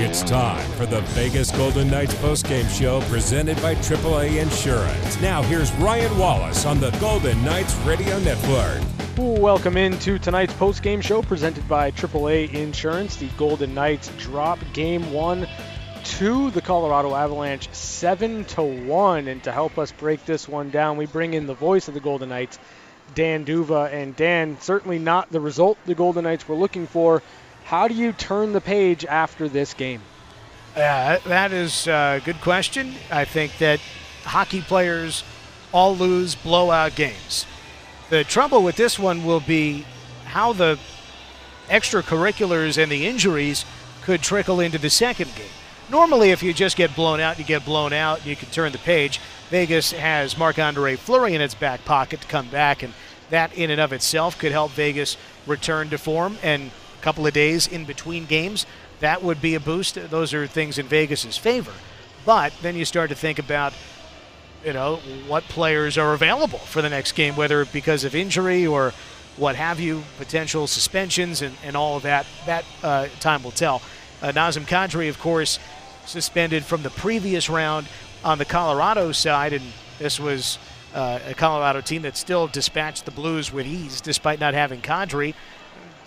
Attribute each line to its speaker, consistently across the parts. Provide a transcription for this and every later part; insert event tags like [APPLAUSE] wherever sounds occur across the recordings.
Speaker 1: It's time for the Vegas Golden Knights postgame show presented by AAA Insurance. Now, here's Ryan Wallace on the Golden Knights Radio Network.
Speaker 2: Welcome into tonight's postgame show presented by AAA Insurance. The Golden Knights drop game one to the Colorado Avalanche 7 to 1. And to help us break this one down, we bring in the voice of the Golden Knights, Dan D'Uva. And Dan, certainly not the result the Golden Knights were looking for. How do you turn the page after this game?
Speaker 3: Yeah, that is a good question. I think that hockey players all lose blowout games. The trouble with this one will be how the extracurriculars and the injuries could trickle into the second game. Normally, if you just get blown out, you get blown out, you can turn the page. Vegas has Marc Andre Fleury in its back pocket to come back, and that in and of itself could help Vegas return to form and couple of days in between games, that would be a boost. Those are things in Vegas's favor. But then you start to think about, you know, what players are available for the next game, whether because of injury or what have you, potential suspensions and, and all of that. That uh, time will tell. Uh, Nazem Kadri, of course, suspended from the previous round on the Colorado side, and this was uh, a Colorado team that still dispatched the Blues with ease despite not having Kadri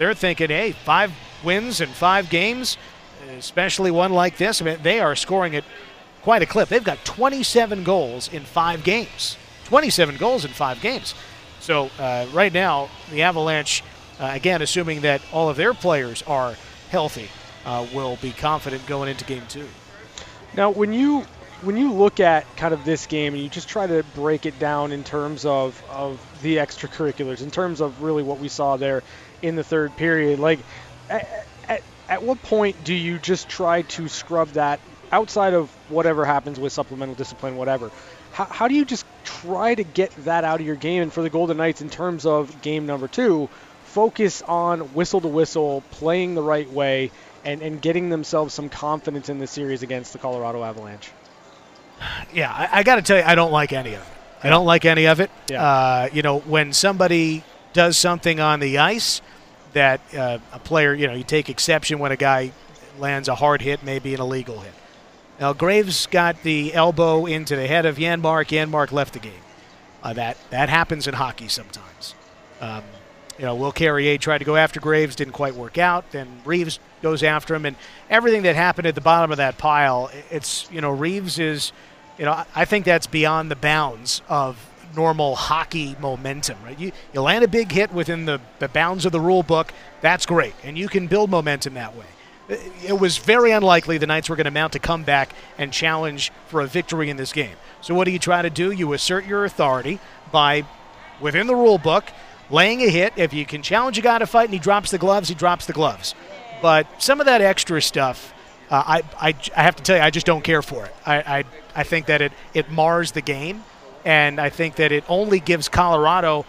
Speaker 3: they're thinking, hey, five wins in five games, especially one like this. I mean, they are scoring at quite a clip. They've got 27 goals in five games. 27 goals in five games. So uh, right now, the Avalanche, uh, again, assuming that all of their players are healthy, uh, will be confident going into game two.
Speaker 2: Now, when you when you look at kind of this game and you just try to break it down in terms of, of the extracurriculars, in terms of really what we saw there, in the third period. Like, at, at, at what point do you just try to scrub that outside of whatever happens with supplemental discipline, whatever? How, how do you just try to get that out of your game? And for the Golden Knights, in terms of game number two, focus on whistle to whistle, playing the right way, and, and getting themselves some confidence in the series against the Colorado Avalanche.
Speaker 3: Yeah, I, I got to tell you, I don't like any of it. I don't like any of it. Yeah. Uh, you know, when somebody does something on the ice that uh, a player, you know, you take exception when a guy lands a hard hit, maybe an illegal hit. Now, Graves got the elbow into the head of Janmark. Janmark left the game. Uh, that that happens in hockey sometimes. Um, you know, Will Carrier tried to go after Graves, didn't quite work out. Then Reaves goes after him, and everything that happened at the bottom of that pile, it's you know, Reaves is, you know, I think that's beyond the bounds of normal hockey momentum, right? You, you land a big hit within the, the bounds of the rule book, that's great, and you can build momentum that way. It was very unlikely the Knights were going to mount a comeback and challenge for a victory in this game. So, what do you try to do? You assert your authority by, within the rule book, laying a hit. If you can challenge a guy to fight and he drops the gloves, he drops the gloves. But some of that extra stuff, uh, I, I, I have to tell you, I just don't care for it. I, I, I think that it, it mars the game and I think that it only gives Colorado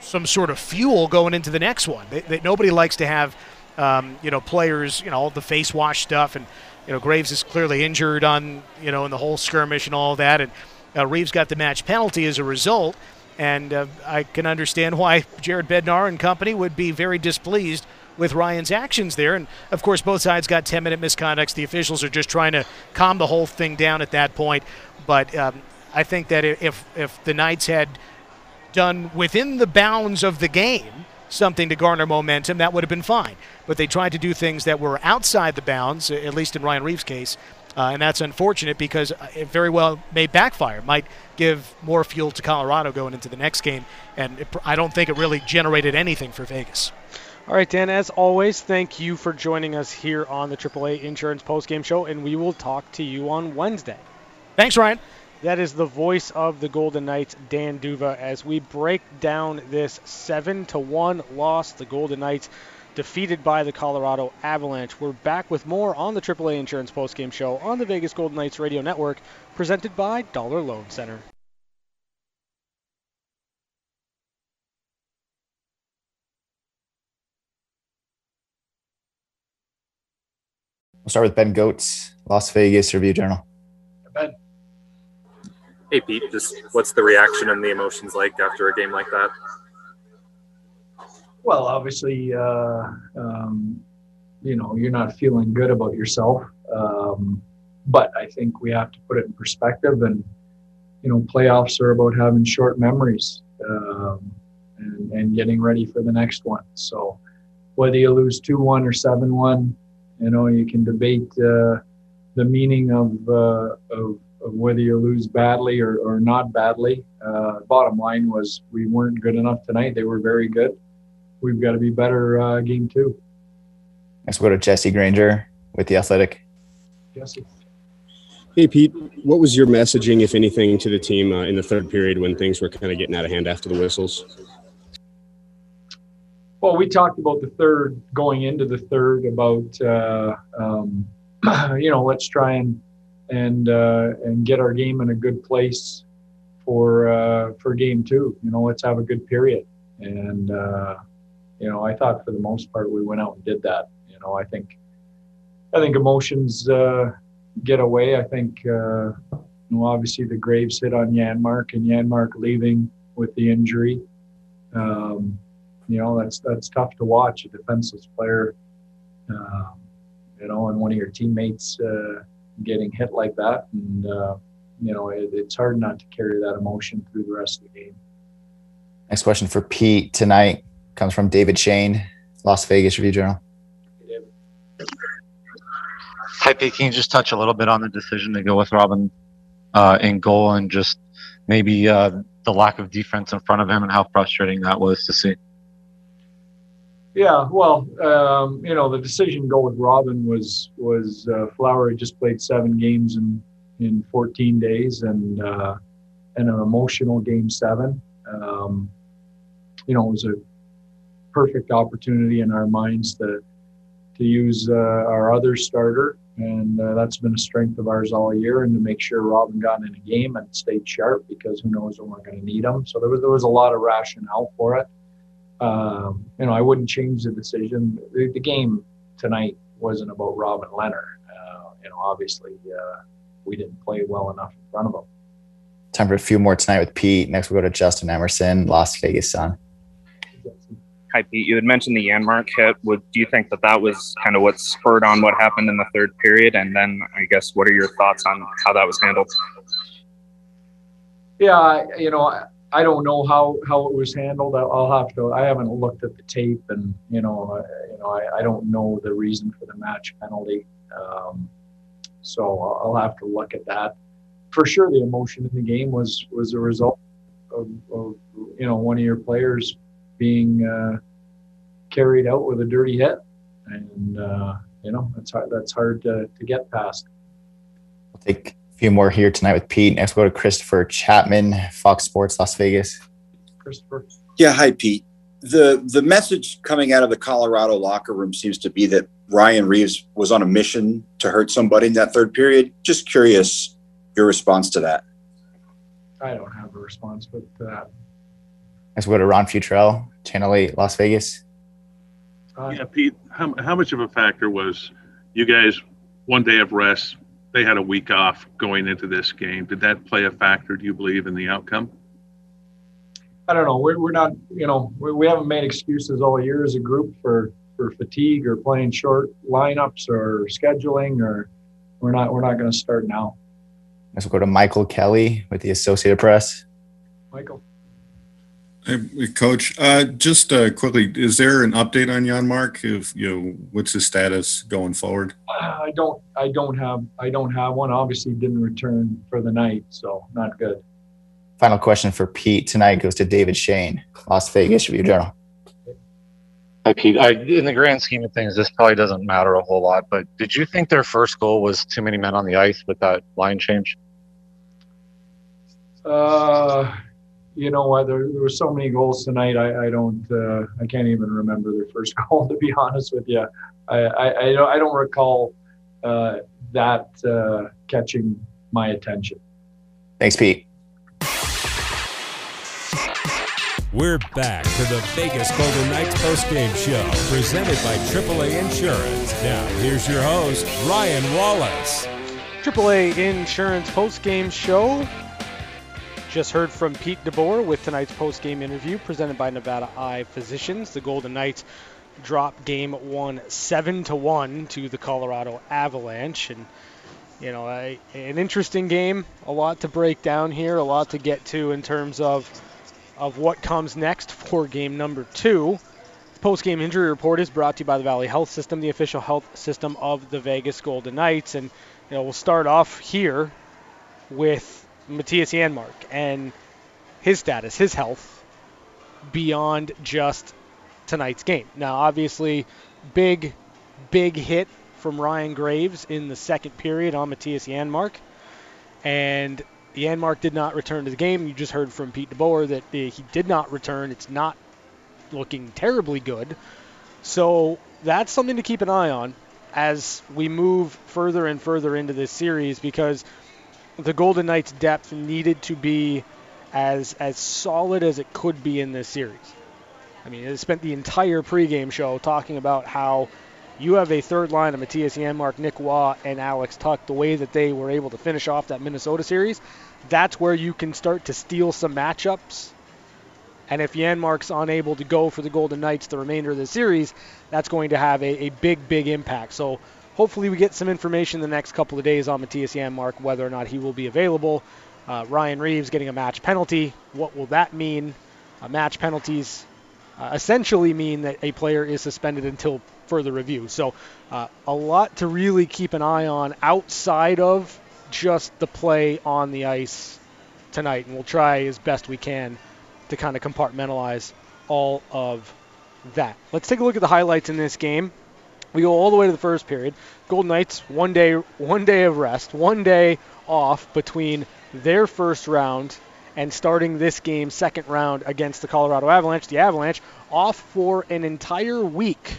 Speaker 3: some sort of fuel going into the next one. They, they, nobody likes to have, um, you know, players, you know, all the face wash stuff, and you know, Graves is clearly injured on, you know, in the whole skirmish and all that, and uh, Reaves got the match penalty as a result. And uh, I can understand why Jared Bednar and company would be very displeased with Ryan's actions there. And of course, both sides got 10 minute misconducts. The officials are just trying to calm the whole thing down at that point. But um, I think that if if the Knights had done within the bounds of the game something to garner momentum, that would have been fine. But they tried to do things that were outside the bounds, at least in Ryan Reaves' case, uh, and that's unfortunate because it very well may backfire. Might give more fuel to Colorado going into the next game, and it, I don't think it really generated anything for Vegas.
Speaker 2: All right, Dan, as always, thank you for joining us here on the AAA Insurance Postgame Show, and we will talk to you on Wednesday.
Speaker 3: Thanks, Ryan.
Speaker 2: That is the voice of the Golden Knights, Dan D'Uva, as we break down this seven to one loss. The Golden Knights defeated by the Colorado Avalanche. We're back with more on the AAA Insurance Postgame Show on the Vegas Golden Knights Radio Network, presented by Dollar Loan Center.
Speaker 4: We'll start with Ben Goetz, Las Vegas Review Journal.
Speaker 5: Hey Pete, just what's the reaction and the emotions like after a game like that?
Speaker 6: Well, obviously, uh, um, you know, you're not feeling good about yourself. Um, but I think we have to put it in perspective and, you know, playoffs are about having short memories um, and, and getting ready for the next one. So whether you lose 2 1 or 7 1, you know, you can debate uh, the meaning of, uh, of, of, whether you lose badly or, or not badly. Uh, bottom line was we weren't good enough tonight. They were very good. We've got to be better uh, game two.
Speaker 4: Let's go to Jesse Granger with the Athletic.
Speaker 6: Jesse.
Speaker 7: Hey, Pete, what was your messaging, if anything, to the team uh, in the third period when things were kind of getting out of hand after the whistles?
Speaker 6: Well, we talked about the third going into the third about uh, um, [CLEARS THROAT] you know let's try and and uh, and get our game in a good place for uh, for game two. You know, let's have a good period. And uh, you know, I thought for the most part we went out and did that. You know, I think I think emotions uh, get away. I think, uh, you know, obviously the Graves hit on Janmark and Janmark leaving with the injury. Um, you know, that's that's tough to watch a defenseless player, um, you know, and one of your teammates uh, getting hit like that, and uh, you know, it, it's hard not to carry that emotion through the rest of the game.
Speaker 4: Next question for Pete tonight comes from David Schoen, Las Vegas Review Journal.
Speaker 8: Hi, Pete. Can you just touch a little bit on the decision to go with Robin uh, in goal and just maybe uh, the lack of defense in front of him and how frustrating that was to see?
Speaker 6: Yeah, well, um, you know, the decision to go with Robin was was uh, Flower had just played seven games in in 14 days and uh, and an emotional game seven. Um, you know, it was a perfect opportunity in our minds to to use uh, our other starter and uh, that's been a strength of ours all year. And to make sure Robin got in a game and stayed sharp because who knows when we're going to need him. So there was there was a lot of rationale for it. Um, you know, I wouldn't change the decision. The, the game tonight wasn't about Robin Lehner. Uh, you know, obviously uh, we didn't play well enough in front of him.
Speaker 4: Time for a few more tonight with Pete. Next, we'll go to Justin Emerson, Las Vegas Sun.
Speaker 9: Hi, Pete. You had mentioned the Janmark hit. Would do you think that that was kind of what spurred on what happened in the third period? And then, I guess, what are your thoughts on how that was handled?
Speaker 6: Yeah, you know, I don't know how how it was handled. I'll have to. I haven't looked at the tape, and you know, you know, I, I don't know the reason for the match penalty. Um, so I'll have to look at that. For sure, the emotion in the game was was a result of, of you know one of your players being uh, carried out with a dirty hit, and uh, you know that's hard. That's hard to, to get past.
Speaker 4: We'll take few more here tonight with Pete. Next, we'll go to Christopher Chapman, Fox Sports, Las Vegas.
Speaker 6: Christopher.
Speaker 10: Yeah, hi, Pete. The the message coming out of the Colorado locker room seems to be that Ryan Reaves was on a mission to hurt somebody in that third period. Just curious your response to that.
Speaker 6: I don't have a response, but uh,
Speaker 4: Let's go to Ron Futrell, Channel 8, Las Vegas.
Speaker 11: Uh, yeah, Pete, how, how much of a factor was you guys one day of rest? They had a week off going into this game. Did that play a factor, do you believe, in the outcome?
Speaker 6: I don't know. We're, we're not, you know, we, we haven't made excuses all year as a group for, for fatigue or playing short lineups or scheduling or we're not, we're not going to start now.
Speaker 4: Let's go to Michael Kelly with the Associated Press.
Speaker 6: Michael.
Speaker 12: Hey, Coach, uh, just uh, quickly, is there an update on Janmark? If you know, what's his status going forward?
Speaker 6: I don't, I don't have, I don't have one. Obviously, didn't return for the night, so not good.
Speaker 4: Final question for Pete tonight goes to David Schoen, Las Vegas Review Journal.
Speaker 8: Hi, Pete. I, in the grand scheme of things, this probably doesn't matter a whole lot, but did you think their first goal was too many men on the ice with that line change?
Speaker 6: Uh you know what? There, there were so many goals tonight. I, I don't. Uh, I can't even remember their first [LAUGHS] goal. To be honest with you, I I, I don't, I don't recall uh, that uh, catching my attention.
Speaker 4: Thanks, Pete.
Speaker 1: We're back to the Vegas Golden Knights postgame show presented by AAA Insurance. Now, here's your host, Ryan Wallace.
Speaker 2: AAA Insurance postgame show just heard from Pete DeBoer with tonight's post-game interview presented by Nevada Eye Physicians. The Golden Knights drop game one seven to one to the Colorado Avalanche, and you know, an interesting game, a lot to break down here, a lot to get to in terms of of what comes next for game number two. The post-game injury report is brought to you by the Valley Health System, the official health system of the Vegas Golden Knights, and you know we'll start off here with Mattias Janmark and his status, his health, beyond just tonight's game. Now, obviously, big, big hit from Ryan Graves in the second period on Mattias Janmark. And Janmark did not return to the game. You just heard from Pete DeBoer that eh, he did not return. It's not looking terribly good. So that's something to keep an eye on as we move further and further into this series because the Golden Knights' depth needed to be as as solid as it could be in this series. I mean, it spent the entire pregame show talking about how you have a third line of Mattias Janmark, Nick Roy, and Alex Tuch. the way that they were able to finish off that Minnesota series, that's where you can start to steal some matchups. And if Janmark's unable to go for the Golden Knights the remainder of the series, that's going to have a, a big, big impact. So hopefully we get some information the next couple of days on Mattias Janmark, whether or not he will be available. Uh, Ryan Reaves getting a match penalty. What will that mean? Uh, match penalties uh, essentially mean that a player is suspended until further review. So uh, a lot to really keep an eye on outside of just the play on the ice tonight, and we'll try as best we can to kind of compartmentalize all of that. Let's take a look at the highlights in this game. We go all the way to the first period. Golden Knights one day one day of rest, one day off between their first round and starting this game, second round against the Colorado Avalanche. The Avalanche off for an entire week,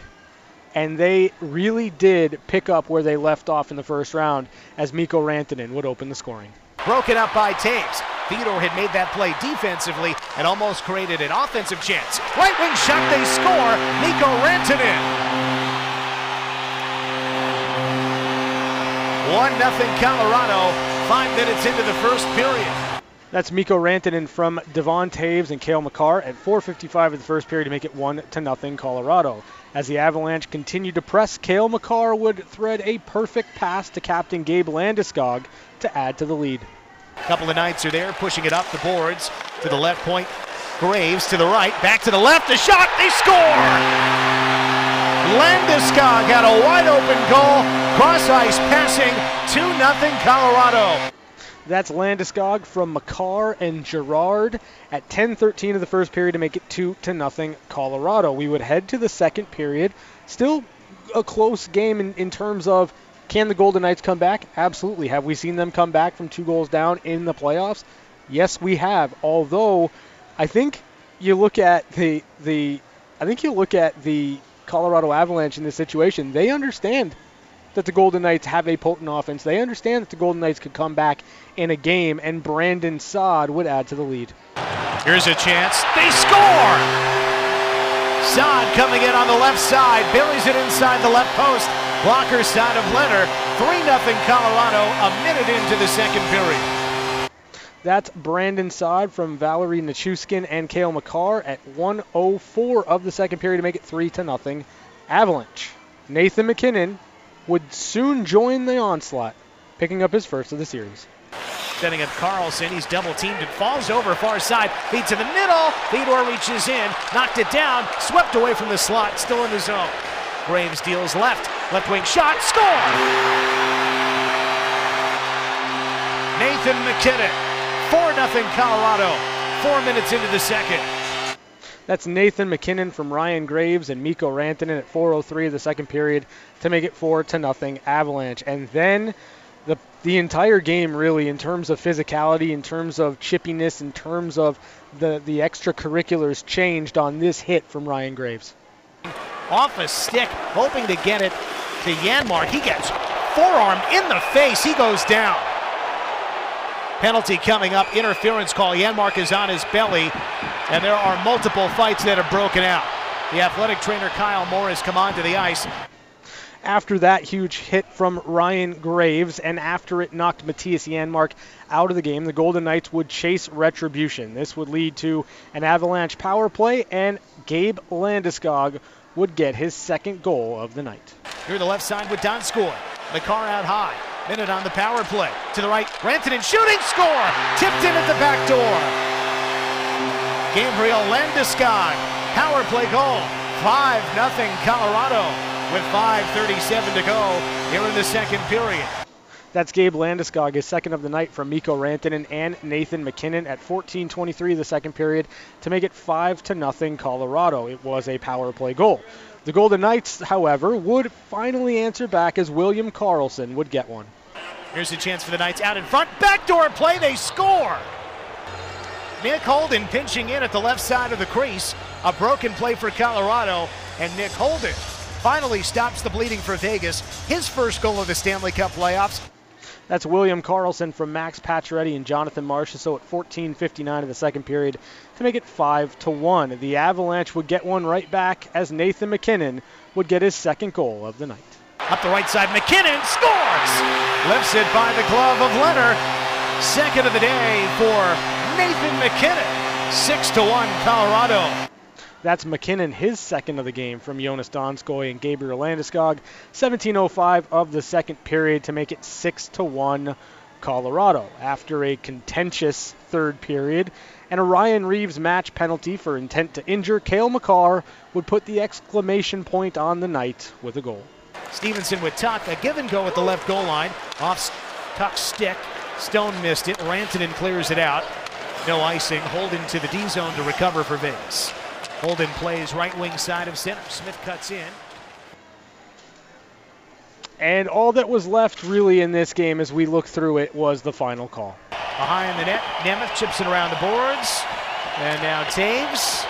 Speaker 2: and they really did pick up where they left off in the first round as Mikko Rantanen would open the scoring.
Speaker 3: Broken up by Toews. Theodore had made that play defensively and almost created an offensive chance. Right wing shot, they score. Mikko Rantanen. 1 0 Colorado, five minutes into the first period.
Speaker 2: That's Mikko Rantanen from Devon Toews and Cale Makar at 4:55 of the first period to make it one to nothing Colorado. As the Avalanche continued to press, Cale Makar would thread a perfect pass to captain Gabe Landeskog to add to the lead.
Speaker 3: A couple of Knights are there, pushing it up the boards to the left point. Graves to the right, back to the left, a shot, they score! Landeskog had a wide open goal, cross ice passing, 2 0 Colorado.
Speaker 2: That's Landeskog from Makar and Girard at 10:13 of the first period to make it two to nothing Colorado. We would head to the second period. Still a close game in, in terms of can the Golden Knights come back? Absolutely. Have we seen them come back from two goals down in the playoffs? Yes, we have. Although I think you look at the the I think you look at the Colorado Avalanche in this situation, they understand that the Golden Knights have a potent offense. They understand that the Golden Knights could come back in a game, and Brandon Saad would add to the lead.
Speaker 3: Here's a chance. They score! Saad coming in on the left side, buries it inside the left post. Blocker side of Lehner. 3 0 Colorado, a minute into the second period.
Speaker 2: That's Brandon Saad from Valeri Nichushkin and Cale Makar at 104 of the second period to make it 3 to nothing. Avalanche. Nathan MacKinnon would soon join the onslaught, picking up his first of the series.
Speaker 3: Setting up Karlsson, he's double teamed and falls over far side, feed to the middle. Theodore reaches in, knocked it down, swept away from the slot, still in the zone. Graves deals left, left wing shot, score! Nathan MacKinnon, 4 0 Colorado, four minutes into the second.
Speaker 2: That's Nathan MacKinnon from Ryan Graves and Mikko Rantanen at 4:03 of the second period to make it four to nothing Avalanche. And then the the entire game really in terms of physicality, in terms of chippiness, in terms of the the extracurriculars changed on this hit from Ryan Graves.
Speaker 3: Off a stick, hoping to get it to Janmark. He gets forearm in the face. He goes down. Penalty coming up. Interference call. Janmark is on his belly, and there are multiple fights that have broken out. The athletic trainer Kyle Moore has come onto the ice
Speaker 2: after that huge hit from Ryan Graves and after it knocked Mattias Janmark out of the game, the Golden Knights would chase retribution. This would lead to an Avalanche power play, and Gabe Landeskog would get his second goal of the night.
Speaker 3: Here the left side with Donskoi. Makar out high. Minute on the power play. To the right, Rantanen shooting, score! Tipped in at the back door. Gabriel Landeskog, power play goal. 5 0 Colorado with 5.37 to go here in the second period.
Speaker 2: That's Gabe Landeskog, his second of the night from Mikko Rantanen and Nathan MacKinnon at 14:23 the second period to make it 5 to nothing Colorado. It was a power play goal. The Golden Knights, however, would finally answer back as William Karlsson would get one.
Speaker 3: Here's a chance for the Knights out in front. Backdoor play, they score. Nick Holden pinching in at the left side of the crease. A broken play for Colorado, and Nick Holden finally stops the bleeding for Vegas. His first goal of the Stanley Cup playoffs.
Speaker 2: That's William Karlsson from Max Pacioretty and Jonathan Marchessault at 14:59 of the second period to make it 5 to 1. The Avalanche would get one right back as Nathan MacKinnon would get his second goal of the night.
Speaker 3: Up the right side, MacKinnon scores! Lifts it by the glove of Lehner. Second of the day for Nathan MacKinnon. 6 to 1 Colorado.
Speaker 2: That's MacKinnon, his second of the game from Joonas Donskoi and Gabriel Landeskog. 17:05 of the second period to make it 6 to 1 Colorado. After a contentious third period and a Ryan Reaves match penalty for intent to injure, Cale Makar would put the exclamation point on the night with a goal.
Speaker 3: Stephenson with Tuch, a give and go at the left goal line. Off Tuch's stick. Stone missed it. Rantanen clears it out. No icing. Holden to the D zone to recover for Vegas. Holden plays right wing side of center. Smith cuts in.
Speaker 2: And all that was left really in this game as we look through it was the final call.
Speaker 3: Behind the net, Nemeth chips it around the boards. And now Toews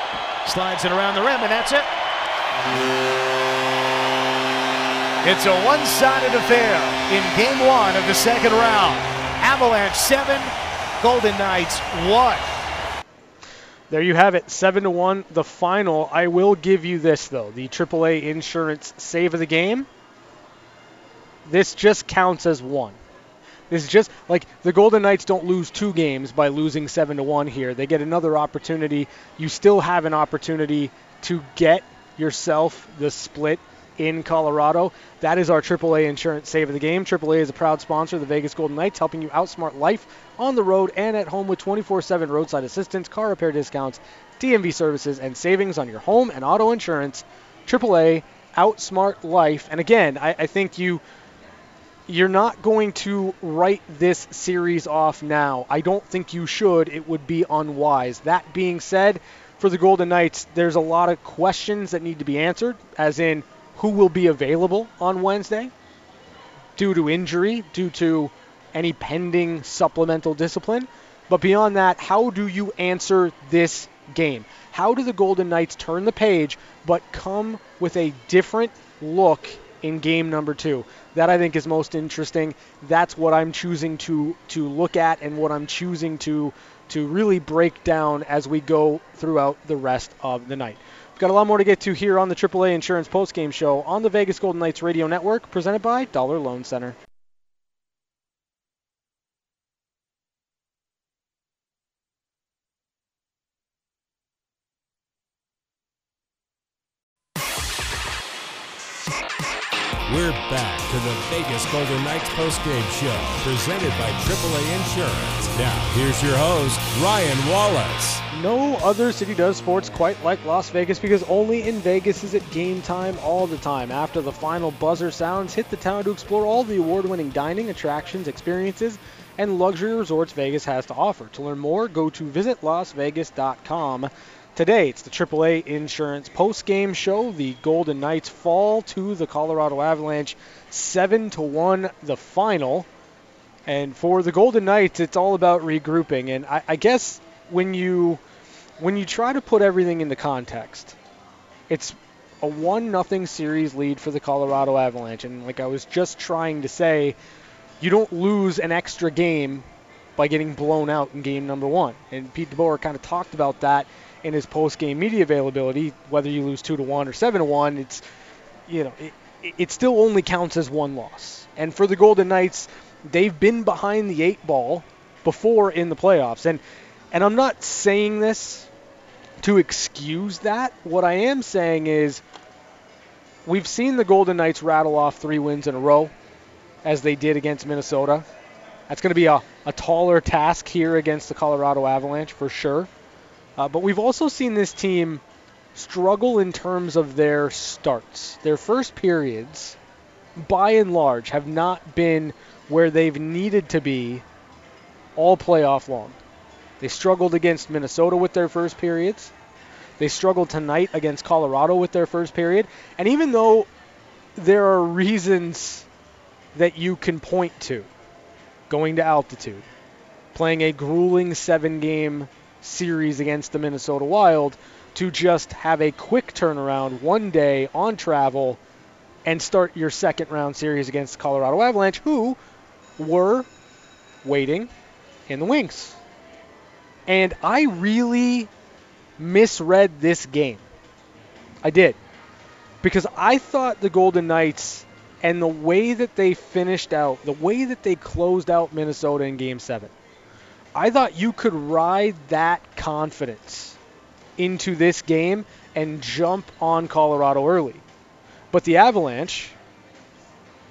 Speaker 3: slides it around the rim, and that's it. It's a one sided affair in game one of the second round. Avalanche 7, Golden Knights 1.
Speaker 2: There you have it, seven to one. The final. I will give you this though: the AAA Insurance Save of the Game. This just counts as one. This is just like the Golden Knights don't lose two games by losing seven to one here. They get another opportunity. You still have an opportunity to get yourself the split in Colorado. That is our AAA insurance save of the game. AAA is a proud sponsor of the Vegas Golden Knights, helping you outsmart life on the road and at home with 24/7 roadside assistance, car repair discounts, DMV services, and savings on your home and auto insurance. AAA outsmart life. And again, I, I think you you're not going to write this series off now. I don't think you should. It would be unwise. That being said, for the Golden Knights, there's a lot of questions that need to be answered, as in who will be available on Wednesday due to injury, due to any pending supplemental discipline. But beyond that, how do you answer this game? How do the Golden Knights turn the page but come with a different look in game number two? That I think is most interesting. That's what I'm choosing to to look at and what I'm choosing to to really break down as we go throughout the rest of the night. Got a lot more to get to here on the AAA Insurance Postgame Show on the Vegas Golden Knights Radio Network, presented by Dollar Loan Center.
Speaker 1: We're back to the Vegas Golden Knights postgame show, presented by AAA Insurance. Now, here's your host, Ryan Wallace.
Speaker 2: No other city does sports quite like Las Vegas because only in Vegas is it game time all the time. After the final buzzer sounds, hit the town to explore all the award winning dining, attractions, experiences, and luxury resorts Vegas has to offer. To learn more, go to visitlasvegas.com Today, it's the AAA Insurance post-game show. The Golden Knights fall to the Colorado Avalanche, seven to one, the final. And for the Golden Knights, it's all about regrouping. And I, I guess when you when you try to put everything into context, it's a one nothing series lead for the Colorado Avalanche. And like I was just trying to say, you don't lose an extra game by getting blown out in game number one. And Pete DeBoer kind of talked about that in his post-game media availability. Whether you lose two to one or seven to one, it's you know it, it still only counts as one loss. And for the Golden Knights, they've been behind the eight ball before in the playoffs. And and I'm not saying this to excuse that. What I am saying is we've seen the Golden Knights rattle off three wins in a row, as they did against Minnesota. That's going to be a, a taller task here against the Colorado Avalanche for sure. Uh, but we've also seen this team struggle in terms of their starts. Their first periods, by and large, have not been where they've needed to be all playoff long. They struggled against Minnesota with their first periods. They struggled tonight against Colorado with their first period. And even though there are reasons that you can point to going to altitude, playing a grueling seven game series against the Minnesota Wild, to just have a quick turnaround one day on travel and start your second round series against the Colorado Avalanche, who were waiting in the wings. And I really misread this game. I did. Because I thought the Golden Knights and the way that they finished out, the way that they closed out Minnesota in game seven, I thought you could ride that confidence into this game and jump on Colorado early. But the Avalanche,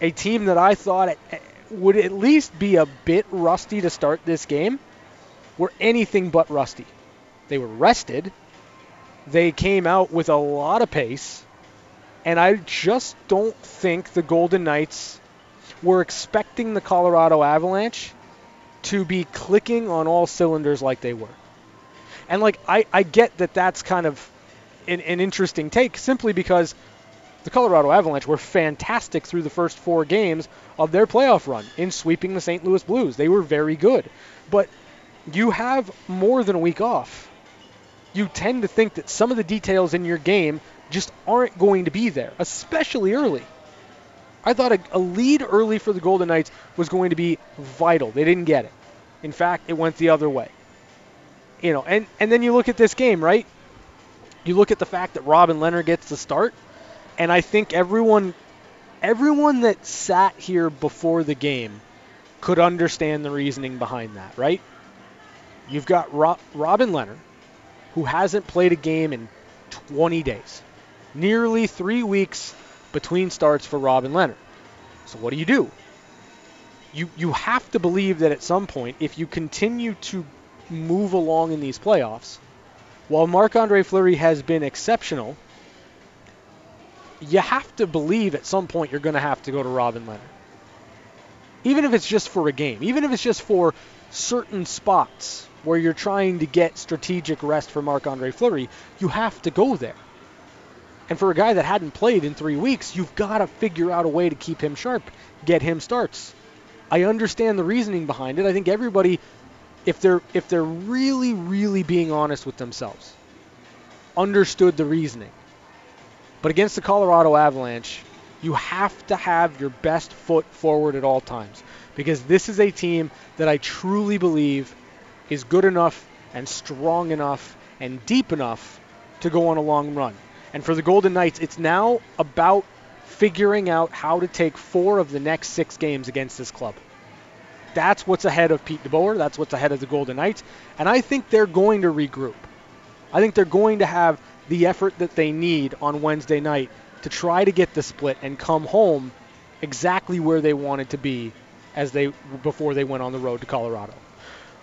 Speaker 2: a team that I thought eh, would at least be a bit rusty to start this game, were anything but rusty. They were rested. They came out with a lot of pace. And I just don't think the Golden Knights were expecting the Colorado Avalanche to be clicking on all cylinders like they were. And like I, I get that that's kind of an, an interesting take simply because the Colorado Avalanche were fantastic through the first four games of their playoff run in sweeping the St. Louis Blues. They were very good. But you have more than a week off. You tend to think that some of the details in your game just aren't going to be there, especially early. I thought a, a, lead early for the Golden Knights was going to be vital. They didn't get it. In fact, it went the other way. You know, and, and then you look at this game, right? You look at the fact that Robin Lehner gets the start, and I think everyone everyone that sat here before the game could understand the reasoning behind that, right? You've got Ro- Robin Lehner, who hasn't played a game in 20 days, nearly three weeks between starts for Robin Lehner. So what do you do? You you have to believe that at some point, if you continue to move along in these playoffs, while Marc Andre Fleury has been exceptional, you have to believe at some point you're going to have to go to Robin Lehner. Even if it's just for a game, even if it's just for certain spots where you're trying to get strategic rest for Marc Andre Fleury, you have to go there. And for a guy that hadn't played in three weeks, you've got to figure out a way to keep him sharp, get him starts. I understand the reasoning behind it. I think everybody, if they're if they're really really being honest with themselves, understood the reasoning. But against the Colorado Avalanche, you have to have your best foot forward at all times because this is a team that I truly believe is good enough and strong enough and deep enough to go on a long run. And for the Golden Knights, it's now about figuring out how to take four of the next six games against this club. That's what's ahead of Pete DeBoer. That's what's ahead of the Golden Knights. And I think they're going to regroup. I think they're going to have the effort that they need on Wednesday night to try to get the split and come home exactly where they wanted to be as they before they went on the road to Colorado.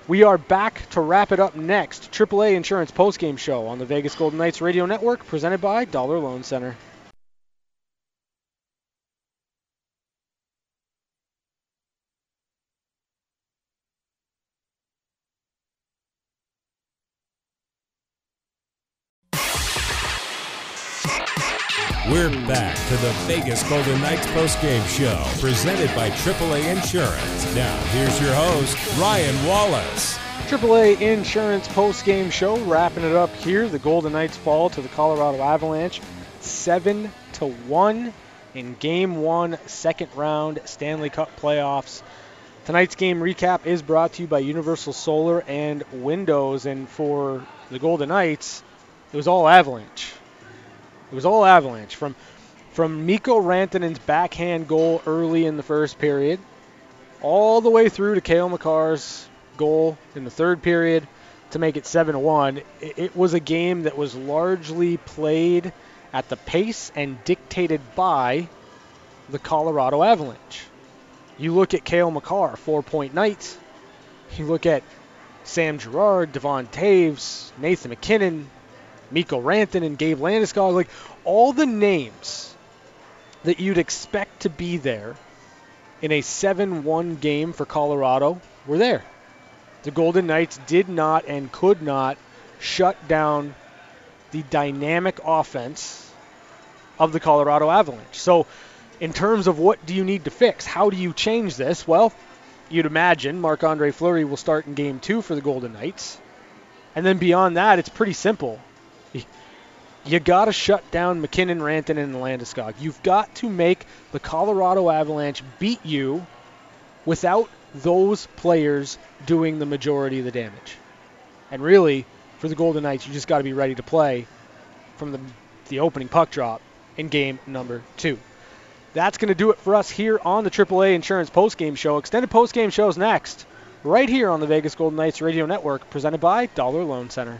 Speaker 2: We are back to wrap it up next. AAA Insurance postgame show on the Vegas Golden Knights Radio Network, presented by Dollar Loan Center.
Speaker 1: Vegas Golden Knights postgame show, presented by AAA Insurance. Now, here's your host, Ryan Wallace.
Speaker 2: AAA Insurance postgame show, wrapping it up here. The Golden Knights fall to the Colorado Avalanche, seven to one in Game One, second round Stanley Cup playoffs. Tonight's game recap is brought to you by Universal Solar and Windows, and for the Golden Knights, it was all Avalanche. It was all Avalanche from from Mikko Rantanen's backhand goal early in the first period, all the way through to Cale Makar's goal in the third period to make it 7 1. It was a game that was largely played at the pace and dictated by the Colorado Avalanche. You look at Cale Makar, four point night. You look at Sam Girard, Devon Toews, Nathan MacKinnon, Mikko Rantanen, Gabe Landeskog, like all the names that you'd expect to be there in a 7-1 game for Colorado were there. The Golden Knights did not and could not shut down the dynamic offense of the Colorado Avalanche. So, in terms of what do you need to fix, how do you change this? Well, you'd imagine Marc Andre Fleury will start in game two for the Golden Knights. And then beyond that, it's pretty simple. You got to shut down MacKinnon, Rantanen, and Landeskog. You've got to make the Colorado Avalanche beat you without those players doing the majority of the damage. And really, for the Golden Knights, you just got to be ready to play from the, the opening puck drop in game number two. That's going to do it for us here on the AAA Insurance Postgame Show. Extended postgame shows next, right here on the Vegas Golden Knights Radio Network, presented by Dollar Loan Center.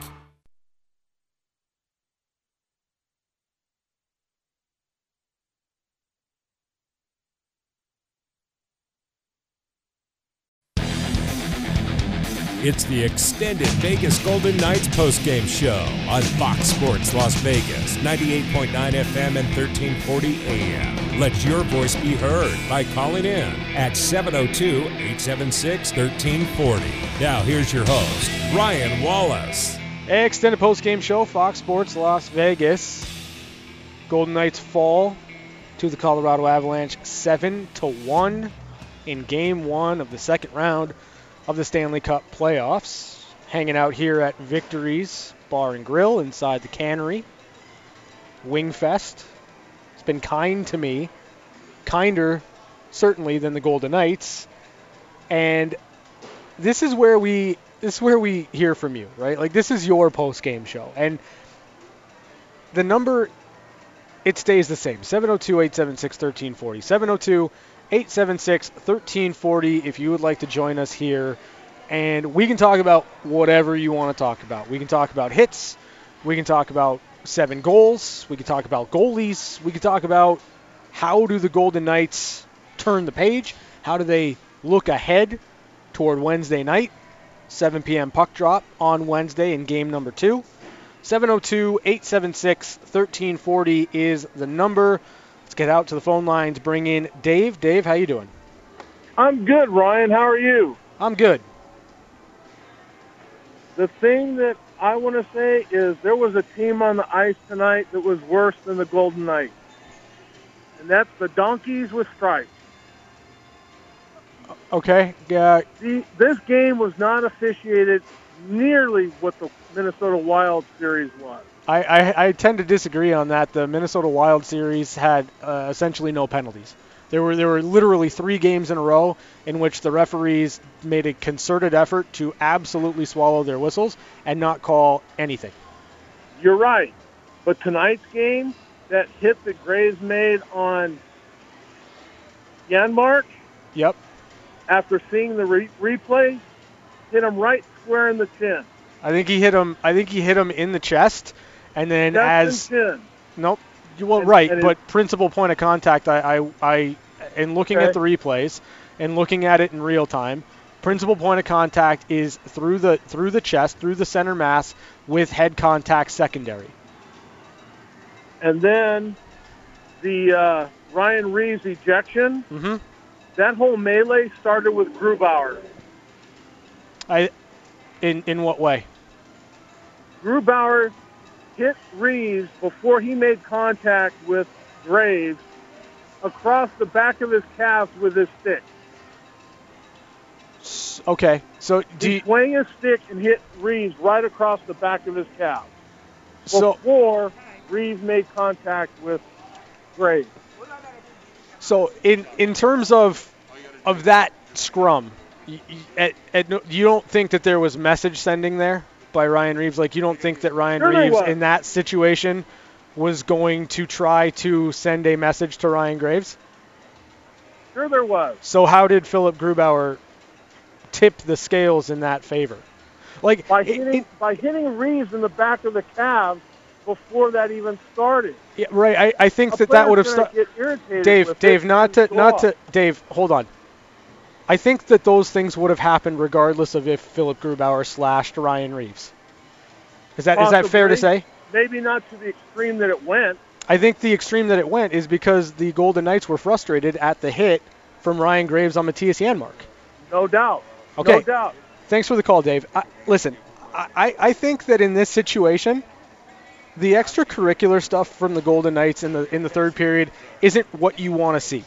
Speaker 1: It's the extended Vegas Golden Knights postgame show on Fox Sports Las Vegas, 98.9 FM and 1340 AM. Let your voice be heard by calling in at 702 876 1340. Now, here's your host, Ryan Wallace.
Speaker 2: Extended postgame show, Fox Sports Las Vegas. Golden Knights fall to the Colorado Avalanche 7 to 1 in game 1 of the second round of the Stanley Cup playoffs. Hanging out here at Victories Bar and Grill inside the cannery. Wingfest. It's been kind to me. Kinder, certainly, than the Golden Knights. And this is where we this is where we hear from you, right? Like this is your post game show. And the number it stays the same. 702-876-1340. 702 876 1340 if you would like to join us here. And we can talk about whatever you want to talk about. We can talk about hits. We can talk about seven goals. We can talk about goalies. We can talk about how do the Golden Knights turn the page? How do they look ahead toward Wednesday night? 7 p.m. puck drop on Wednesday in game number two. 702 876 1340 is the number. Let's get out to the phone lines. Bring in Dave. Dave, how you doing?
Speaker 13: I'm good, Ryan. How are you?
Speaker 2: I'm good.
Speaker 13: The thing that I want to say is there was a team on the ice tonight that was worse than the Golden Knights, and that's the Donkeys with stripes.
Speaker 2: Okay. Yeah.
Speaker 13: See, this game was not officiated nearly what the Minnesota Wild series was.
Speaker 2: I, I, I, tend to disagree on that. The Minnesota Wild series had uh, essentially no penalties. There were there were literally three games in a row in which the referees made a concerted effort to absolutely swallow their whistles and not call anything.
Speaker 13: You're right, but tonight's game, that hit that Graves made on Janmark.
Speaker 2: Yep.
Speaker 13: After seeing the re- replay, hit him right square in the chin.
Speaker 2: I think he hit him. I think he hit him in the chest and then as nope, well, and, right, but principal point of contact. I, I, I in looking
Speaker 13: okay.
Speaker 2: at the replays and looking at it in real time, principal point of contact is through the through the chest, through the center mass, with head contact secondary.
Speaker 13: And then the uh, Ryan Reaves ejection.
Speaker 2: Mm-hmm.
Speaker 13: That whole melee started with Grubauer.
Speaker 2: I, in in what way?
Speaker 13: Grubauer hit Reaves before he made contact with Graves across the back of his calf with his stick.
Speaker 2: Okay, so do
Speaker 13: he
Speaker 2: you,
Speaker 13: swung his stick and hit Reaves right across the back of his calf
Speaker 2: so,
Speaker 13: before Reaves made contact with Graves.
Speaker 2: So in in terms of of that scrum, you, at, at, you don't think that there was message sending there? By Ryan Reaves. Like you don't think that Ryan
Speaker 13: Sure was.
Speaker 2: in that situation was going to try to send a message to Ryan Graves?
Speaker 13: Sure, there was.
Speaker 2: So how did Philipp Grubauer tip the scales in that favor? Like
Speaker 13: by hitting by hitting Reaves in the back of the calves before that even started.
Speaker 2: Yeah, right. I, I think
Speaker 13: A
Speaker 2: that that would have started. Dave, Dave, not to not
Speaker 13: off.
Speaker 2: to Dave. Hold on. I think that those things would have happened regardless of if Philipp Grubauer slashed Ryan Reaves. Is that is that fair to say?
Speaker 13: Maybe not to the extreme that it went.
Speaker 2: I think the extreme that it went is because the Golden Knights were frustrated at the hit from Ryan Graves on Mattias Janmark.
Speaker 13: No doubt.
Speaker 2: Okay.
Speaker 13: No doubt.
Speaker 2: Thanks for the call, Dave. I, listen, I, I- I think that in this situation, the extracurricular stuff from the Golden Knights in the in the third period isn't what you want to see,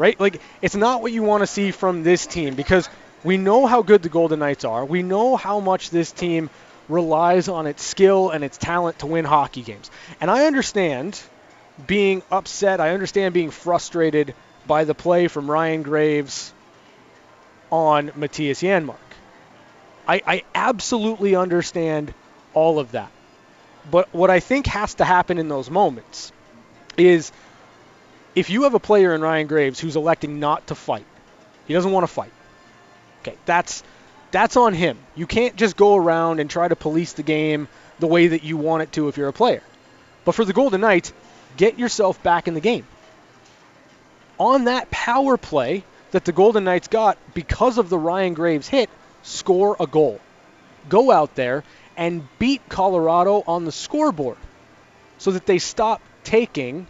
Speaker 2: right? Like it's not what you want to see from this team because we know how good the Golden Knights are. We know how much this team relies on its skill and its talent to win hockey games. And I understand being upset. I understand being frustrated by the play from Ryan Graves on Mattias Janmark. I, I absolutely understand all of that. But what I think has to happen in those moments is if you have a player in Ryan Graves who's electing not to fight, he doesn't want to fight. Okay, that's that's on him. You can't just go around and try to police the game the way that you want it to if you're a player. But for the Golden Knights, get yourself back in the game. On that power play that the Golden Knights got because of the Ryan Graves hit, score a goal. Go out there and beat Colorado on the scoreboard so that they stop taking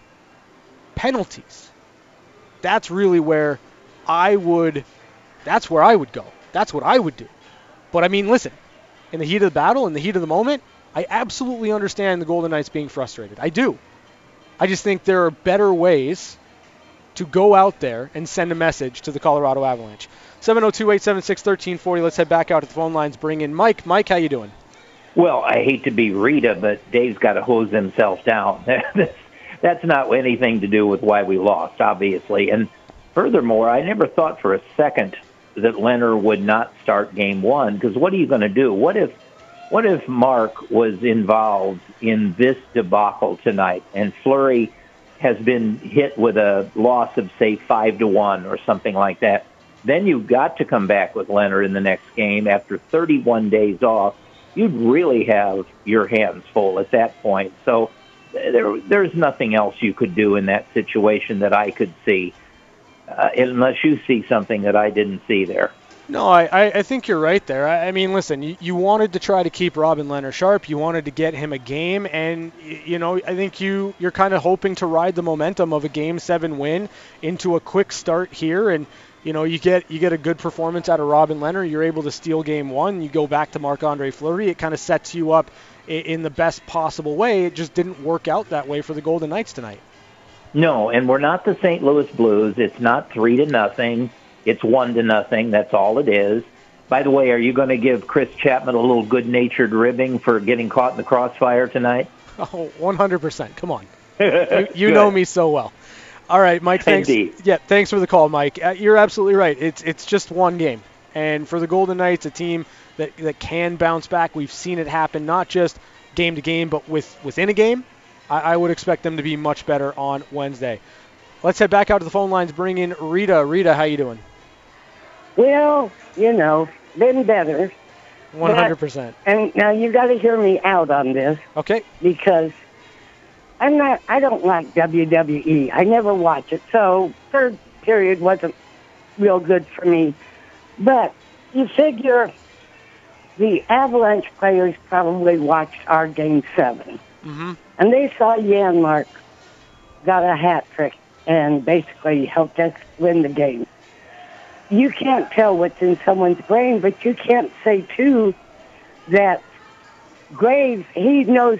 Speaker 2: penalties. That's really where I would that's where I would go. That's what I would do. But I mean, listen, in the heat of the battle, in the heat of the moment, I absolutely understand the Golden Knights being frustrated. I do. I just think there are better ways to go out there and send a message to the Colorado Avalanche. 702-876-1340. Let's head back out to the phone lines. Bring in Mike. Mike, how you doing?
Speaker 14: Well, I hate to be Rita, but Dave's got to hose himself down. [LAUGHS] That's- not anything to do with why we lost, obviously. And furthermore, I never thought for a second that Lehner would not start game one because what are you going to do? What if, what if Marc was involved in this debacle tonight and Fleury has been hit with a loss of say five to one or something like that? Then you've got to come back with Lehner in the next game after 31 days off. You'd really have your hands full at that point. So there, there's nothing else you could do in that situation that I could see, uh, unless you see something that I didn't see there.
Speaker 2: No, I, I, think you're right there. I, I mean, listen, you, you wanted to try to keep Robin Lehner sharp. You wanted to get him a game, and you know I think you you're kind of hoping to ride the momentum of a Game Seven win into a quick start here, and you know you get you get a good performance out of Robin Lehner. You're able to steal Game One. You go back to Marc Andre Fleury. It kind of sets you up in the best possible way. It just didn't work out that way for the Golden Knights tonight.
Speaker 14: No, and we're not the St. Louis Blues. It's not three to nothing. It's one to nothing. That's all it is. By the way, are you going to give Chris Chapman a little good-natured ribbing for getting caught in the crossfire tonight? [LAUGHS]
Speaker 2: Oh, 100%. Come on. [LAUGHS] you, you know me so well. All right, Mike. Thanks.
Speaker 14: Indeed.
Speaker 2: Yeah, thanks for the call, Mike. Uh, you're absolutely right. It's it's just one game, and for the Golden Knights, a team that that can bounce back. We've seen it happen, not just game to game, but with within a game. I, I would expect them to be much better on Wednesday. Let's head back out to the phone lines. Bring in Rita. Rita, how you doing?
Speaker 15: Well, you know, been better.
Speaker 2: 100%.
Speaker 15: And now you got to hear me out on this.
Speaker 2: Okay.
Speaker 15: Because I'm not. I don't like WWE. I never watch it. So third period wasn't real good for me. But you figure the Avalanche players probably watched our game 7
Speaker 2: Mm-hmm.
Speaker 15: and they saw Janmark got a hat trick and basically helped us win the game. You can't tell what's in someone's brain, but you can't say too that Graves he knows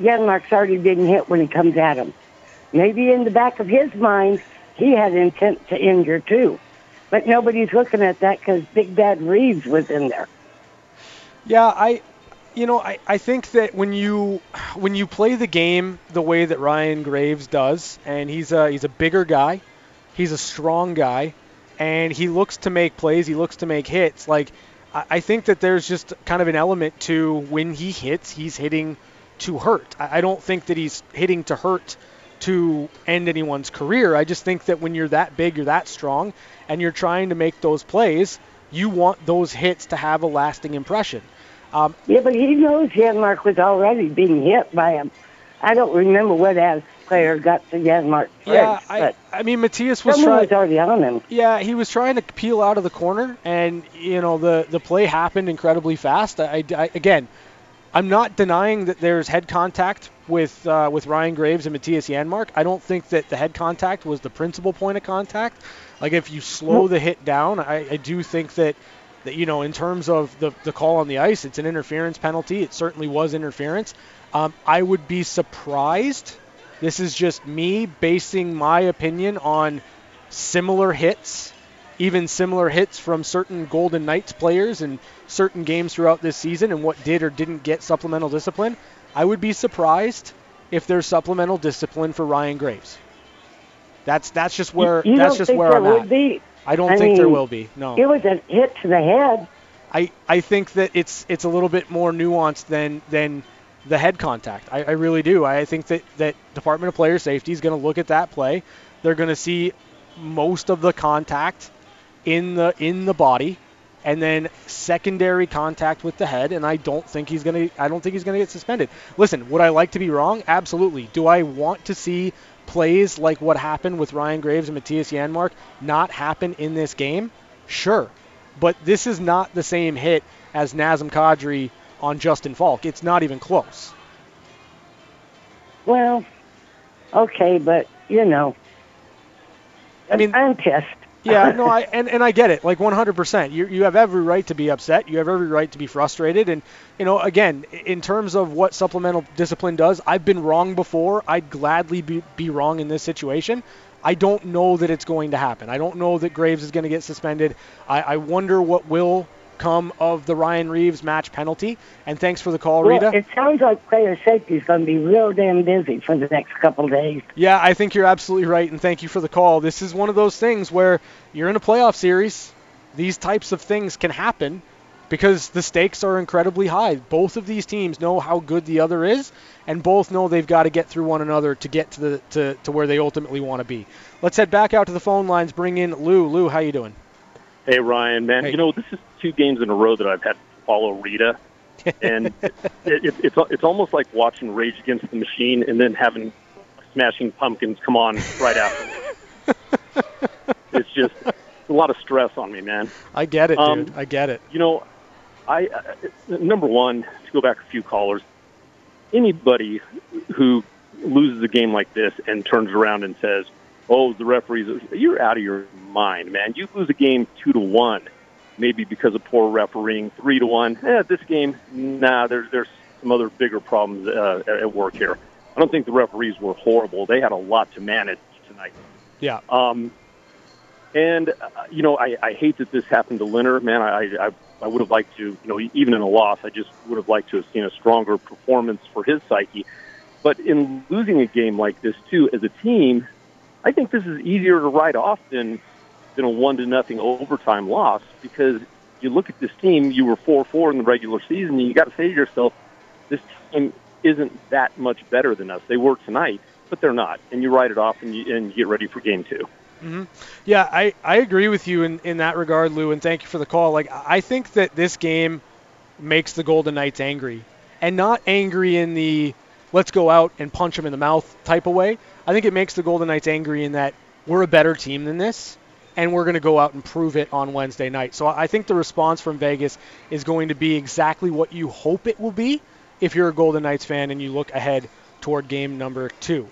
Speaker 15: Janmark's already been hit when he comes at him. Maybe in the back of his mind he had intent to injure too, but nobody's looking at that because Big Bad Reaves was in there.
Speaker 2: Yeah, I you know, I, I think that when you when you play the game the way that Ryan Graves does, and he's a he's a bigger guy, he's a strong guy, and he looks to make plays, he looks to make hits. Like I, I think that there's just kind of an element to when he hits, he's hitting to hurt. I, I don't think that he's hitting to hurt to end anyone's career. I just think that when you're that big, you're that strong, and you're trying to make those plays, you want those hits to have a lasting impression. Um,
Speaker 15: yeah, but he knows Janmark was already being hit by him. I don't remember what as player got to Janmark first.
Speaker 2: Yeah, I, I mean Mattias was trying.
Speaker 15: was already on him.
Speaker 2: Yeah, he was trying to peel out of the corner, and you know the the play happened incredibly fast. I, I again, I'm not denying that there's head contact with uh, with Ryan Graves and Mattias Janmark. I don't think that the head contact was the principal point of contact. Like if you slow the hit down, I, I do think that that you know in terms of the the call on the ice, it's an interference penalty. It certainly was interference. Um, I would be surprised. This is just me basing my opinion on similar hits, even similar hits from certain Golden Knights players in certain games throughout this season and what did or didn't get supplemental discipline. I would be surprised if there's supplemental discipline for Ryan Graves. That's that's just where
Speaker 15: you
Speaker 2: that's just where I'm at.
Speaker 15: Be?
Speaker 2: I don't
Speaker 15: I
Speaker 2: think there will be. No.
Speaker 15: It was a hit to the head.
Speaker 2: I, I think that it's it's a little bit more nuanced than than the head contact. I, I really do. I think that that Department of Player Safety is going to look at that play. They're going to see most of the contact in the in the body, and then secondary contact with the head. And I don't think he's going to. I don't think he's going to get suspended. Listen, would I like to be wrong? Absolutely. Do I want to see plays like what happened with Ryan Graves and Mattias Janmark not happen in this game? Sure. But this is not the same hit as Nazem Kadri on Justin Faulk. It's not even close.
Speaker 15: Well, okay, but you know,
Speaker 2: I mean,
Speaker 15: I'm pissed.
Speaker 2: Yeah, [LAUGHS] no, I and, and I get it. Like 100%. You you have every right to be upset. You have every right to be frustrated. And you know, again, in terms of what supplemental discipline does, I've been wrong before. I'd gladly be be wrong in this situation. I don't know that it's going to happen. I don't know that Graves is going to get suspended. I, I wonder what will come of the Ryan Reaves match penalty. And thanks for the call,
Speaker 15: Well,
Speaker 2: Rita.
Speaker 15: it sounds like player safety is going to be real damn busy for the next couple of days.
Speaker 2: Yeah, I think you're absolutely right, and thank you for the call. This is one of those things where you're in a playoff series. These types of things can happen because the stakes are incredibly high. Both of these teams know how good the other is, and both know they've got to get through one another to get to the to, to where they ultimately want to be. Let's head back out to the phone lines. Bring in Lou. Lou, how you doing?
Speaker 16: Hey Ryan, man, you know this is two games in a row that I've had to follow Rita, and [LAUGHS] it, it, it's it's almost like watching Rage Against the Machine and then having Smashing Pumpkins come on right after. it's just a lot of stress on me, man.
Speaker 2: I get it,
Speaker 16: Um,
Speaker 2: dude. I get it.
Speaker 16: You know, I uh, number one to go back a few callers. Anybody who loses a game like this and turns around and says, "Oh, the referees," you're out of your mind, man. You lose a game two to one, maybe because of poor refereeing. Three to one. Eh, this game, nah. There's there's some other bigger problems uh, at work here. I don't think the referees were horrible. They had a lot to manage tonight.
Speaker 2: Yeah.
Speaker 16: Um, and uh, you know, I, I hate that this happened to Lehner. Man, I, I I would have liked to, you know, even in a loss, I just would have liked to have seen a stronger performance for his psyche. But in losing a game like this too, as a team, I think this is easier to write off than than a one to nothing overtime loss because you look at this team, you were four four in the regular season, and you got to say to yourself, this team isn't that much better than us. They were tonight, but they're not, and you write it off and you, and you get ready for game two.
Speaker 2: hmm Yeah, I, I agree with you in, in that regard, Lou, and thank you for the call. Like I think that this game makes the Golden Knights angry, and not angry in the let's go out and punch them in the mouth type of way. I think it makes the Golden Knights angry in that we're a better team than this, and we're going to go out and prove it on Wednesday night. So I think the response from Vegas is going to be exactly what you hope it will be if you're a Golden Knights fan and you look ahead toward game number two.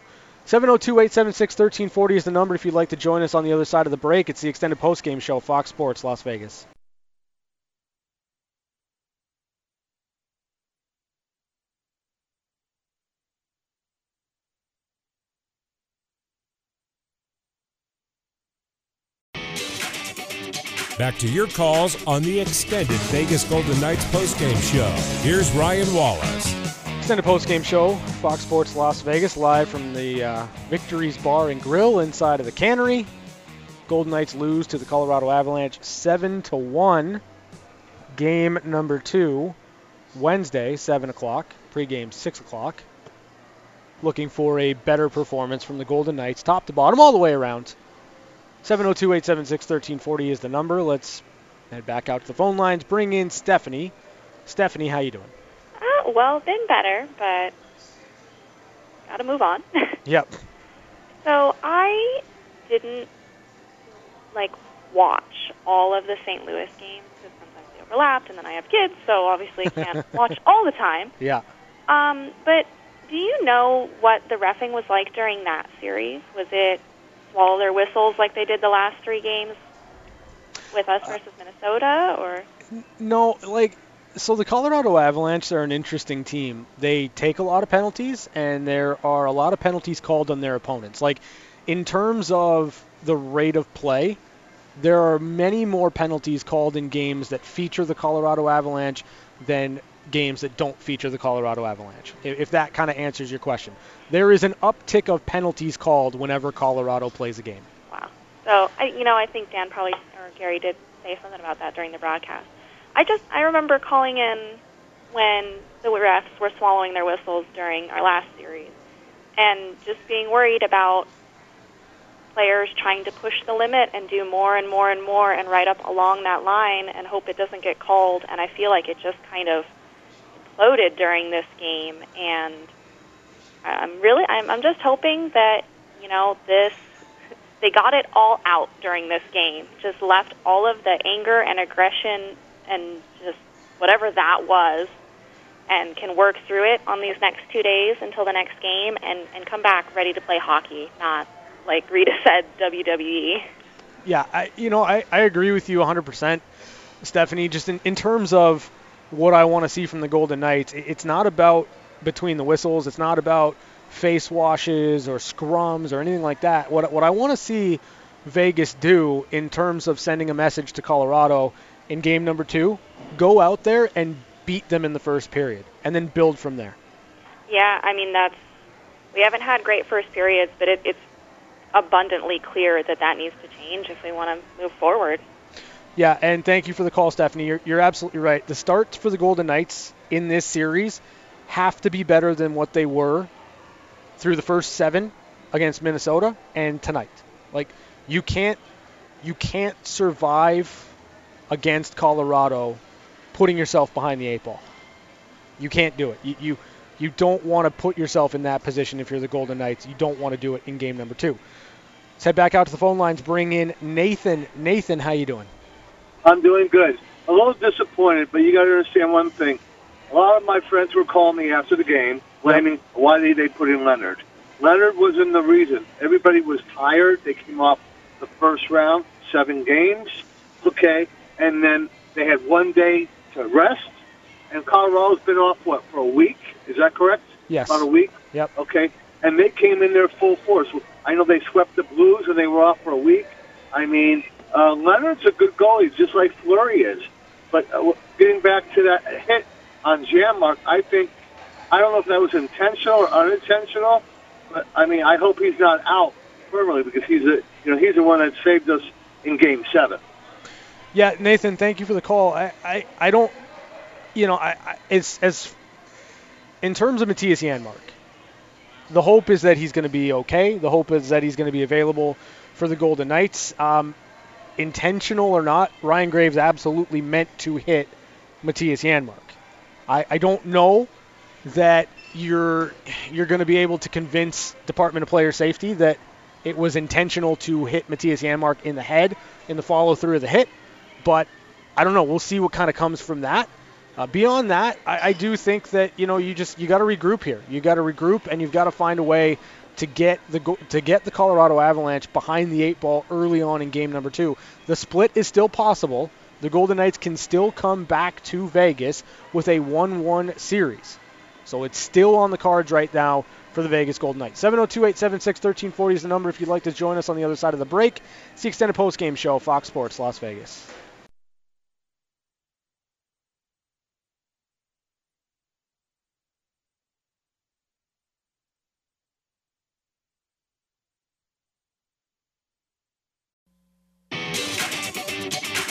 Speaker 2: 702-876-1340 is the number if you'd like to join us on the other side of the break. It's the extended postgame show, Fox Sports Las Vegas.
Speaker 1: To your calls on the extended Vegas Golden Knights postgame show. Here's Ryan Wallace.
Speaker 2: Extended postgame show, Fox Sports Las Vegas, live from the uh, Victories Bar and Grill inside of the Cannery. Golden Knights lose to the Colorado Avalanche seven to one. game number two, Wednesday, 7 o'clock, pregame 6 o'clock. Looking for a better performance from the Golden Knights, top to bottom, all the way around. 702 876 1340 is the number. Let's head back out to the phone lines. Bring in Stephanie. Stephanie, how you doing?
Speaker 17: Uh, well, been better, but got to move on. [LAUGHS]
Speaker 2: Yep.
Speaker 17: so I didn't like watch all of the St. Louis games because sometimes they overlapped, and then I have kids, so obviously can't [LAUGHS] watch all the time.
Speaker 2: Yeah.
Speaker 17: Um, but do you know what the refing was like during that series? Was it swallow their whistles like they did the last three games with us uh, versus Minnesota, or
Speaker 2: No, like so the Colorado Avalanche are an interesting team. They take a lot of penalties and there are a lot of penalties called on their opponents. Like in terms of the rate of play, there are many more penalties called in games that feature the Colorado Avalanche than games that don't feature the Colorado Avalanche. If that kind of answers your question. There is an uptick of penalties called whenever Colorado plays a game. Wow.
Speaker 17: So, I, you know, I think Dan probably or Gary did say something about that during the broadcast. I just I remember calling in when the refs were swallowing their whistles during our last series, and just being worried about players trying to push the limit and do more and more and more and right up along that line and hope it doesn't get called. And I feel like it just kind of imploded during this game, and I'm really I'm, I'm just hoping that you know this they got it all out during this game. Just left all of the anger and aggression and just whatever that was and can work through it on these next two days until the next game and, and come back ready to play hockey, not like Rita [LAUGHS] said. WWE.
Speaker 2: Yeah, I, you know, I, I agree with you 100%, Stephanie. Just in, in terms of what I want to see from the Golden Knights. It's not about between the whistles. It's not about face washes or scrums or anything like that. What, what I want to see Vegas do in terms of sending a message to Colorado in game number two, go out there and beat them in the first period and then build from there.
Speaker 17: Yeah, I mean that's we haven't had great first periods, but it, it's abundantly clear that that needs to change if we want to move forward.
Speaker 2: Yeah, and thank you for the call, Stephanie. You're, you're absolutely right. The starts for the Golden Knights in this series have to be better than what they were through the first seven against Minnesota and tonight. Like you can't you can't survive against Colorado putting yourself behind the eight ball. You can't do it. You you, you don't want to put yourself in that position if you're the Golden Knights. You don't want to do it in game number two. Let's head back out to the phone lines. Bring in Nathan. Nathan, how you doing?
Speaker 18: I'm doing good. A little disappointed, but you got to understand one thing. A lot of my friends were calling me after the game, blaming why they they put in Lehner. Lehner was in the reason. Everybody was tired. They came off the first round, seven games, okay, and then they had one day to rest. And Colorado's been off what for a week? Is that correct?
Speaker 2: Yes.
Speaker 18: About a week.
Speaker 2: Yep.
Speaker 18: Okay, and they came in there full force. I know they swept the Blues and they were off for a week. I mean, uh, Lehner's a good goalie, just like Fleury is. But uh, getting back to that hit on Janmark, I think I don't know if that was intentional or unintentional, but I mean, I hope he's not out permanently because he's a you know he's the one that saved us in Game Seven.
Speaker 2: Yeah, Nathan, thank you for the call. I, I, I don't, you know, I, I it's as in terms of Mattias Janmark, the hope is that he's going to be okay. The hope is that he's going to be available for the Golden Knights. Um, intentional or not, Ryan Graves absolutely meant to hit Mattias Janmark. I, I don't know that you're you're going to be able to convince Department of Player Safety that it was intentional to hit Mattias Janmark in the head in the follow through of the hit, but I don't know. We'll see what kind of comes from that. Uh, beyond that, I, I do think that you know you just you got to regroup here. You got to regroup, and you've got to find a way to get the to get the Colorado Avalanche behind the eight ball early on in game number two. The split is still possible. The Golden Knights can still come back to Vegas with a 1-1 series. So it's still on the cards right now for the Vegas Golden Knights. 702-876-1340 is the number if you'd like to join us on the other side of the break. It's the extended postgame show, Fox Sports Las Vegas.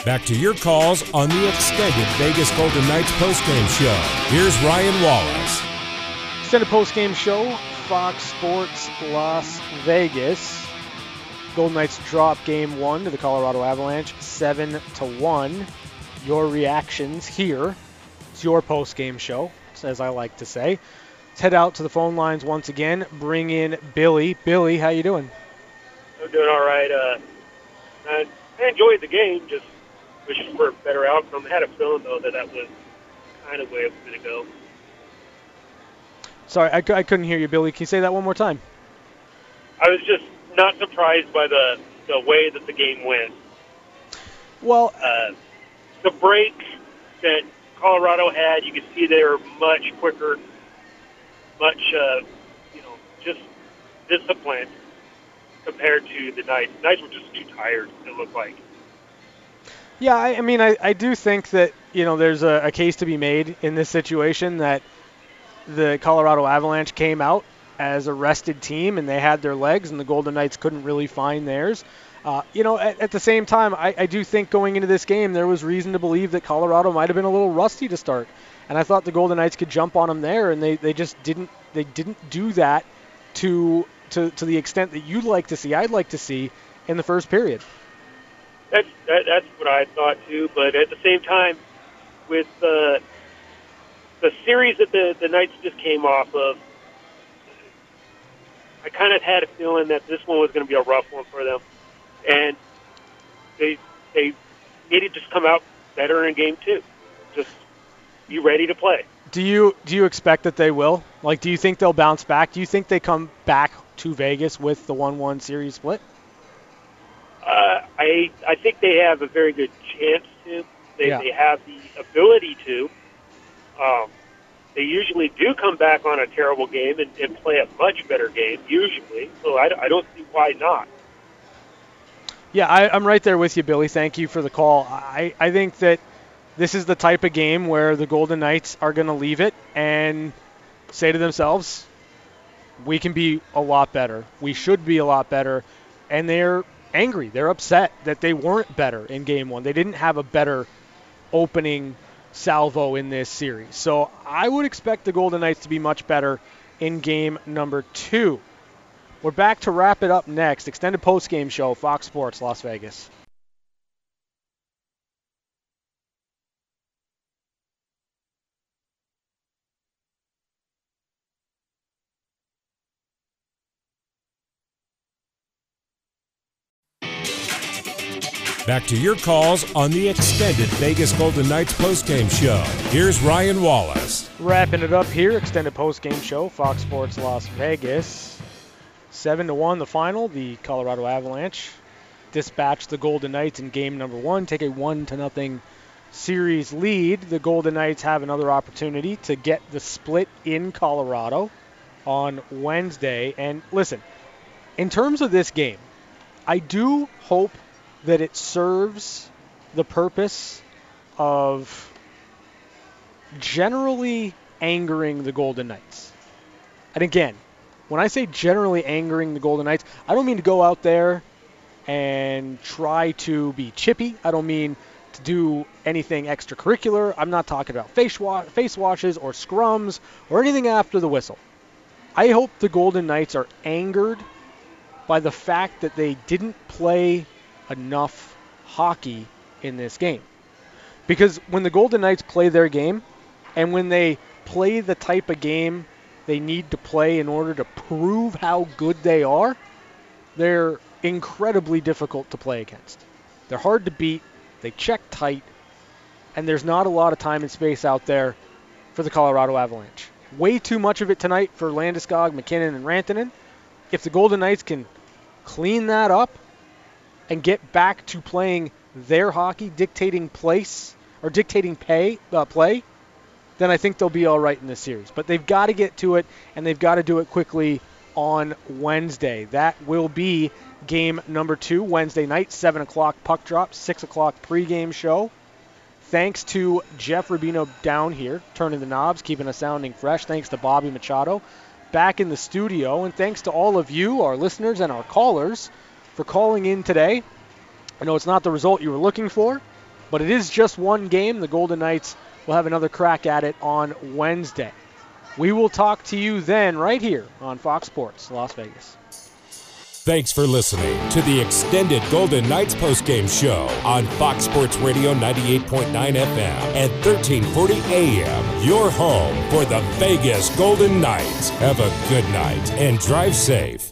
Speaker 1: Back to your calls on the extended Vegas Golden Knights postgame show. Here's Ryan Wallace.
Speaker 2: Extended postgame show, Fox Sports Las Vegas. Golden Knights drop game one to the Colorado Avalanche, seven to one. Your reactions here. It's your postgame show, as I like to say. Let's head out to the phone lines once again. Bring in Billy. Billy, how you doing?
Speaker 19: I'm doing all right. Uh, I, I enjoyed the game. Just wishing for a better outcome. I had a feeling though that that was kind of way it was going to go.
Speaker 2: Sorry, I, I couldn't hear you, Billy. Can you say that one more time?
Speaker 19: I was just not surprised by the the way that the game went.
Speaker 2: Well,
Speaker 19: uh, the breaks that Colorado had, you could see they were much quicker, much uh, you know, just disciplined compared to the Knights. The Knights were just too tired. It looked like.
Speaker 2: Yeah, I, I mean, I, I do think that you know there's a, a case to be made in this situation that the Colorado Avalanche came out as a rested team and they had their legs, and the Golden Knights couldn't really find theirs. Uh, you know, at, at, the same time, I, I, do think going into this game there was reason to believe that Colorado might have been a little rusty to start, and I thought the Golden Knights could jump on them there, and they, they just didn't they didn't do that to to to the extent that you'd like to see. I'd like to see in the first period.
Speaker 19: That's that, that's what I thought too, but at the same time, with uh, the series that the the Knights just came off of, I kind of had a feeling that this one was going to be a rough one for them, and they they needed to come out better in game two. Just be ready to play.
Speaker 2: Do you do you expect that they will? Like, do you think they'll bounce back? Do you think they come back to Vegas with the one-one series split?
Speaker 19: Uh, I I think they have a very good chance to. They
Speaker 2: Yeah.
Speaker 19: they have the ability to. Um, they usually do come back on a terrible game and, and play a much better game usually. So I, I don't see why not.
Speaker 2: Yeah, I, I'm right there with you, Billy. Thank you for the call. I, I think that this is the type of game where the Golden Knights are going to leave it and say to themselves, we can be a lot better. We should be a lot better. And they're angry. They're upset that they weren't better in game one. They didn't have a better opening salvo in this series. So I would expect the Golden Knights to be much better in game number two. We're back to wrap it up next. Extended post game show, Fox Sports, Las Vegas.
Speaker 1: Back to your calls on the extended Vegas Golden Knights postgame show. Here's Ryan Wallace.
Speaker 2: Wrapping it up here, extended post game show, Fox Sports Las Vegas. Seven to one, the final. The Colorado Avalanche dispatch the Golden Knights in game number one, take a one to nothing series lead. The Golden Knights have another opportunity to get the split in Colorado on Wednesday. And listen, in terms of this game, I do hope that it serves the purpose of generally angering the Golden Knights. And again, when I say generally angering the Golden Knights, I don't mean to go out there and try to be chippy. I don't mean to do anything extracurricular. I'm not talking about face, wa- face washes or scrums or anything after the whistle. I hope the Golden Knights are angered by the fact that they didn't play enough hockey in this game. Because when the Golden Knights play their game, and when they play the type of game they need to play in order to prove how good they are, they're incredibly difficult to play against. They're hard to beat, they check tight, and there's not a lot of time and space out there for the Colorado Avalanche. Way too much of it tonight for Landeskog, MacKinnon, and Rantanen. If the Golden Knights can clean that up and get back to playing their hockey, dictating place or dictating pay uh, play, then I think they'll be all right in this series. But they've got to get to it, and they've got to do it quickly on Wednesday. That will be game number two, Wednesday night, 7 o'clock puck drop, 6 o'clock pregame show. Thanks to Jeff Rubino down here, turning the knobs, keeping us sounding fresh. Thanks to Bobby Machado back in the studio. And thanks to all of you, our listeners, and our callers for calling in today. I know it's not the result you were looking for, But it is just one game. The Golden Knights will have another crack at it on Wednesday. We will talk to you then right here on Fox Sports Las Vegas.
Speaker 1: Thanks for listening to the extended Golden Knights postgame show on Fox Sports Radio 98.9 FM and 1340 AM. Your home for the Vegas Golden Knights. Have a good night and drive safe.